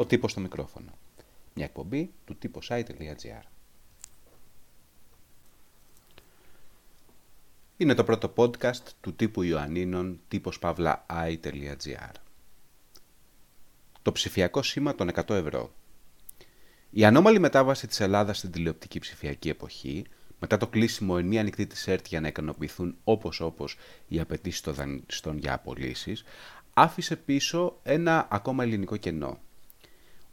Ο τύπος στο μικρόφωνο. Μια εκπομπή του τύπου site.gr. Είναι το πρώτο podcast του τύπου Ιωαννίνων τύπος παύλα i.gr. Το ψηφιακό σήμα των 100 ευρώ. Η ανώμαλη μετάβαση της Ελλάδας στην τηλεοπτική ψηφιακή εποχή, μετά το κλείσιμο εν μία ανοιχτή της ΕΡΤ για να ικανοποιηθούν όπως όπως οι απαιτήσεις των δανειστών για απολύσεις, άφησε πίσω ένα ακόμα ελληνικό κενό.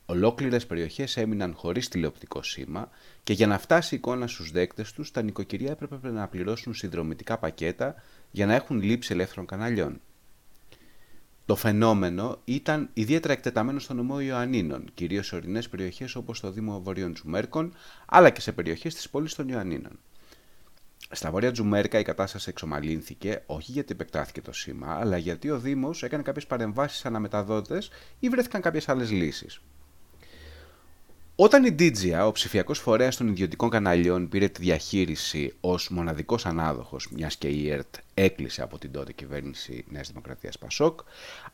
Ολόκληρες περιοχές έμειναν χωρίς τηλεοπτικό σήμα και για να φτάσει η εικόνα στους δέκτες τους, τα νοικοκυριά έπρεπε να πληρώσουν συνδρομητικά πακέτα για να έχουν λήψη ελεύθερων καναλιών. Το φαινόμενο ήταν ιδιαίτερα εκτεταμένο στο νομό Ιωαννίνων, κυρίως σε ορεινές περιοχές όπως το Δήμο Βορείων Τζουμέρκων, αλλά και σε περιοχές της πόλης των Ιωαννίνων. Στα βόρεια Τζουμέρκα η κατάσταση εξομαλύνθηκε όχι γιατί επεκτάθηκε το σήμα, αλλά γιατί ο Δήμος έκανε κάποιες παρεμβάσεις αναμεταδότες ή βρέθηκαν κάποιες άλλες λύσεις. Όταν η Digia, ο ψηφιακός φορέας των ιδιωτικών καναλιών, πήρε τη διαχείριση ως μοναδικός ανάδοχος, μιας και η ΕΡΤ έκλεισε από την τότε κυβέρνηση Νέας Δημοκρατίας Πασόκ,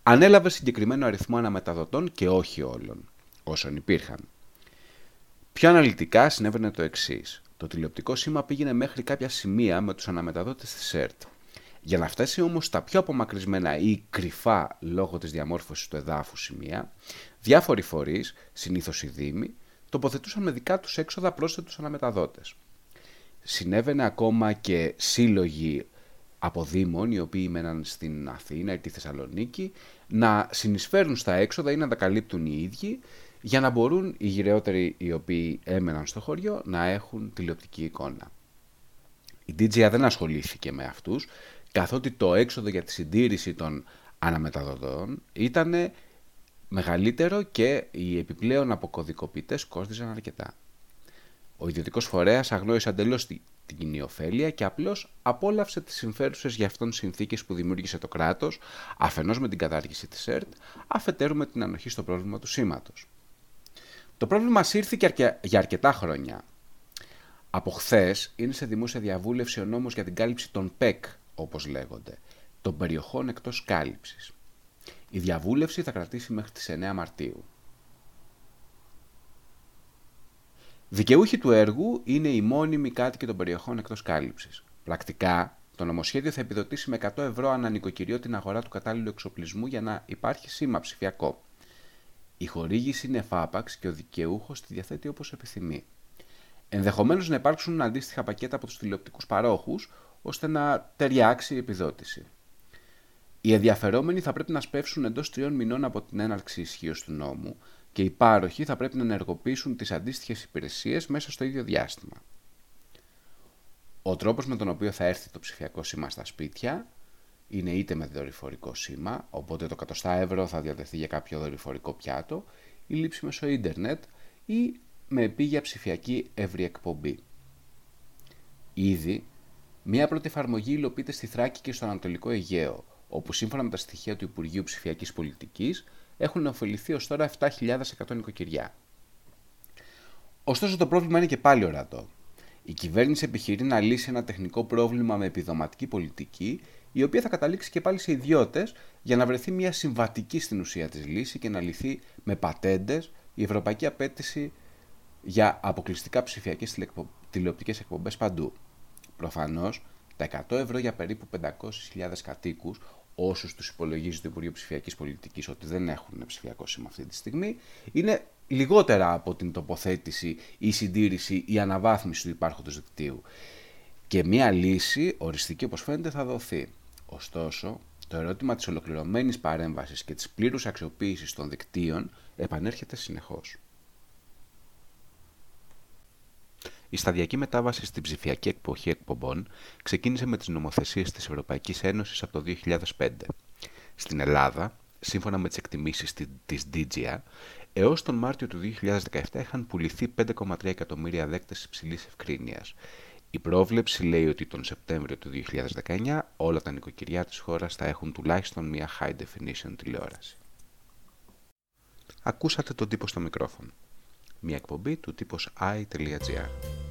ανέλαβε συγκεκριμένο αριθμό αναμεταδοτών και όχι όλων, όσων υπήρχαν. Πιο αναλυτικά συνέβαινε το εξής. Το τηλεοπτικό σήμα πήγαινε μέχρι κάποια σημεία με τους αναμεταδότες της ΕΡΤ. Για να φτάσει όμως στα πιο απομακρυσμένα ή κρυφά λόγω της διαμόρφωσης του εδάφου σημεία, διάφοροι φορείς, συνήθως οι Δήμοι, τοποθετούσαν με δικά τους έξοδα πρόσθετους αναμεταδότες. Συνέβαινε ακόμα και σύλλογοι από δήμων, οι οποίοι μέναν στην Αθήνα ή τη Θεσσαλονίκη, να συνεισφέρουν στα έξοδα ή να τα καλύπτουν οι ίδιοι, για να μπορούν οι γυρεότεροι οι οποίοι έμεναν στο χωριό να έχουν τηλεοπτική εικόνα. Η DGA δεν ασχολήθηκε με αυτούς, καθότι το έξοδο για τη συντήρηση των αναμεταδοτών ήταν μεγαλύτερο και οι επιπλέον αποκωδικοποιητές κόστιζαν αρκετά. Ο ιδιωτικός φορέας αγνώρισε εντελώ την κοινή ωφέλεια και απλώς απόλαυσε τις συμφέρουσες για αυτόν συνθήκες που δημιούργησε το κράτος, αφενός με την κατάργηση της ΕΡΤ, αφετέρου με την ανοχή στο πρόβλημα του σήματος. Το πρόβλημα σύρθηκε για αρκετά χρόνια. Από χθες είναι σε δημόσια διαβούλευση ο νόμος για την κάλυψη των ΠΕΚ, όπως λέγονται, των περιοχών εκτός κάλυψης. Η διαβούλευση θα κρατήσει μέχρι τις 9 Μαρτίου. Δικαιούχοι του έργου είναι οι μόνιμοι κάτοικοι των περιοχών εκτός κάλυψης. Πρακτικά, το νομοσχέδιο θα επιδοτήσει με 100 ευρώ ανά νοικοκυριό την αγορά του κατάλληλου εξοπλισμού για να υπάρχει σήμα ψηφιακό. Η χορήγηση είναι εφάπαξ και ο δικαιούχος τη διαθέτει όπως επιθυμεί. Ενδεχομένως να υπάρξουν αντίστοιχα πακέτα από τους τηλεοπτικούς παρόχους, ώστε να ταιριάξει η επιδότηση. Οι ενδιαφερόμενοι θα πρέπει να σπεύσουν εντός τριών μηνών από την έναρξη ισχύω του νόμου και οι πάροχοι θα πρέπει να ενεργοποιήσουν τις αντίστοιχες υπηρεσίες μέσα στο ίδιο διάστημα. Ο τρόπος με τον οποίο θα έρθει το ψηφιακό σήμα στα σπίτια είναι είτε με δορυφορικό σήμα, οπότε το 100 ευρώ θα διατεθεί για κάποιο δορυφορικό πιάτο, ή λήψη μέσω ίντερνετ ή με επίγεια ψηφιακή εύρη εκπομπή. Ήδη, μία πρώτη εφαρμογή υλοποιείται στη Θράκη και στο Ανατολικό Αιγαίο, όπου σύμφωνα με τα στοιχεία του Υπουργείου Ψηφιακής Πολιτικής έχουν ωφεληθεί ως τώρα 7.100 νοικοκυριά. Ωστόσο το πρόβλημα είναι και πάλι ορατό. Η κυβέρνηση επιχειρεί να λύσει ένα τεχνικό πρόβλημα με επιδοματική πολιτική, η οποία θα καταλήξει και πάλι σε ιδιώτες για να βρεθεί μια συμβατική στην ουσία της λύση και να λυθεί με πατέντες η ευρωπαϊκή απέτηση για αποκλειστικά ψηφιακές τηλεοπτικές εκπομπές παντού. Προφανώς, τα 100 ευρώ για περίπου 500.000 κατοίκους, όσους τους υπολογίζει το Υπουργείο Ψηφιακής Πολιτικής ότι δεν έχουν ψηφιακό σήμα αυτή τη στιγμή, είναι λιγότερα από την τοποθέτηση ή συντήρηση ή αναβάθμιση του υπάρχοντος δικτύου. Και μία λύση, οριστική όπως φαίνεται, θα δοθεί. Ωστόσο, το ερώτημα της ολοκληρωμένης παρέμβασης και της πλήρους αξιοποίησης των δικτύων επανέρχεται συνεχώς. Η σταδιακή μετάβαση στην ψηφιακή εκποχή εκπομπών ξεκίνησε με τις νομοθεσίες της Ευρωπαϊκής Ένωσης από το 2005. Στην Ελλάδα, σύμφωνα με τις εκτιμήσεις της DGA, έως τον Μάρτιο του 2017 είχαν πουληθεί 5,3 εκατομμύρια δέκτες υψηλής ευκρίνειας. Η πρόβλεψη λέει ότι τον Σεπτέμβριο του 2019 όλα τα νοικοκυριά της χώρας θα έχουν τουλάχιστον μια high definition τηλεόραση. Ακούσατε τον τύπο στο μικρόφωνο. Μια εκπομπή του τύπος i.gr.